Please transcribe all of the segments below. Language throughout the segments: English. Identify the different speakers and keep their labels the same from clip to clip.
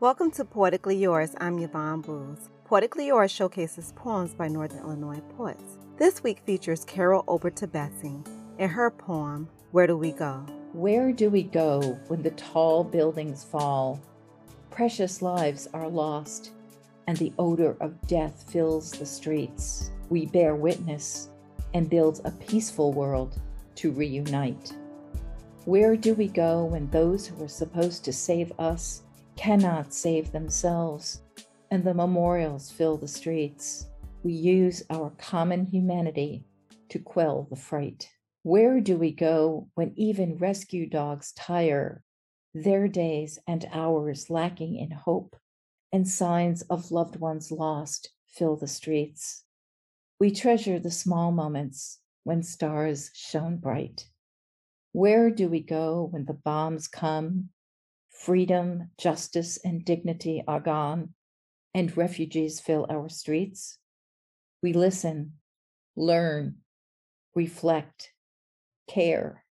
Speaker 1: Welcome to Poetically Yours. I'm Yvonne Boose. Poetically Yours showcases poems by Northern Illinois poets. This week features Carol Oberto-Bessing in her poem, Where Do We Go?
Speaker 2: Where do we go when the tall buildings fall? Precious lives are lost, and the odor of death fills the streets. We bear witness and build a peaceful world to reunite. Where do we go when those who are supposed to save us cannot save themselves and the memorials fill the streets? We use our common humanity to quell the fright. Where do we go when even rescue dogs tire, their days and hours lacking in hope, and signs of loved ones lost fill the streets? We treasure the small moments when stars shone bright. Where do we go when the bombs come? Freedom, justice, and dignity are gone, and refugees fill our streets. We listen, learn, reflect, care,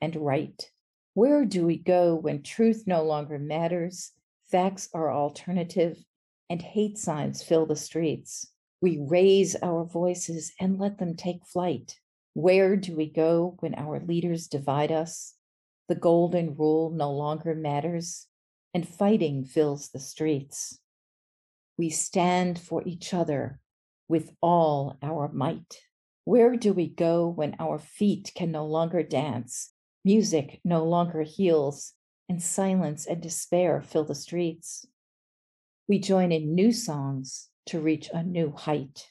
Speaker 2: and write. Where do we go when truth no longer matters, facts are alternative, and hate signs fill the streets? We raise our voices and let them take flight. Where do we go when our leaders divide us? The golden rule no longer matters, and fighting fills the streets. We stand for each other with all our might. Where do we go when our feet can no longer dance, music no longer heals, and silence and despair fill the streets? We join in new songs to reach a new height.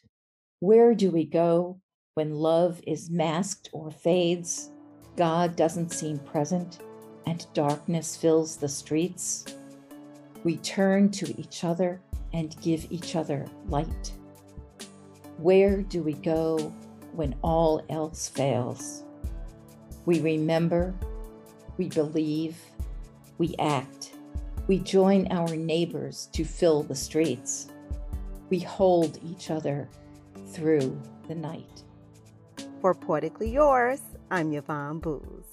Speaker 2: Where do we go when love is masked or fades? God doesn't seem present and darkness fills the streets. We turn to each other and give each other light. Where do we go when all else fails? We remember, we believe, we act. We join our neighbors to fill the streets we hold each other through the night.
Speaker 1: For Poetically Yours, I'm Yvonne Boose.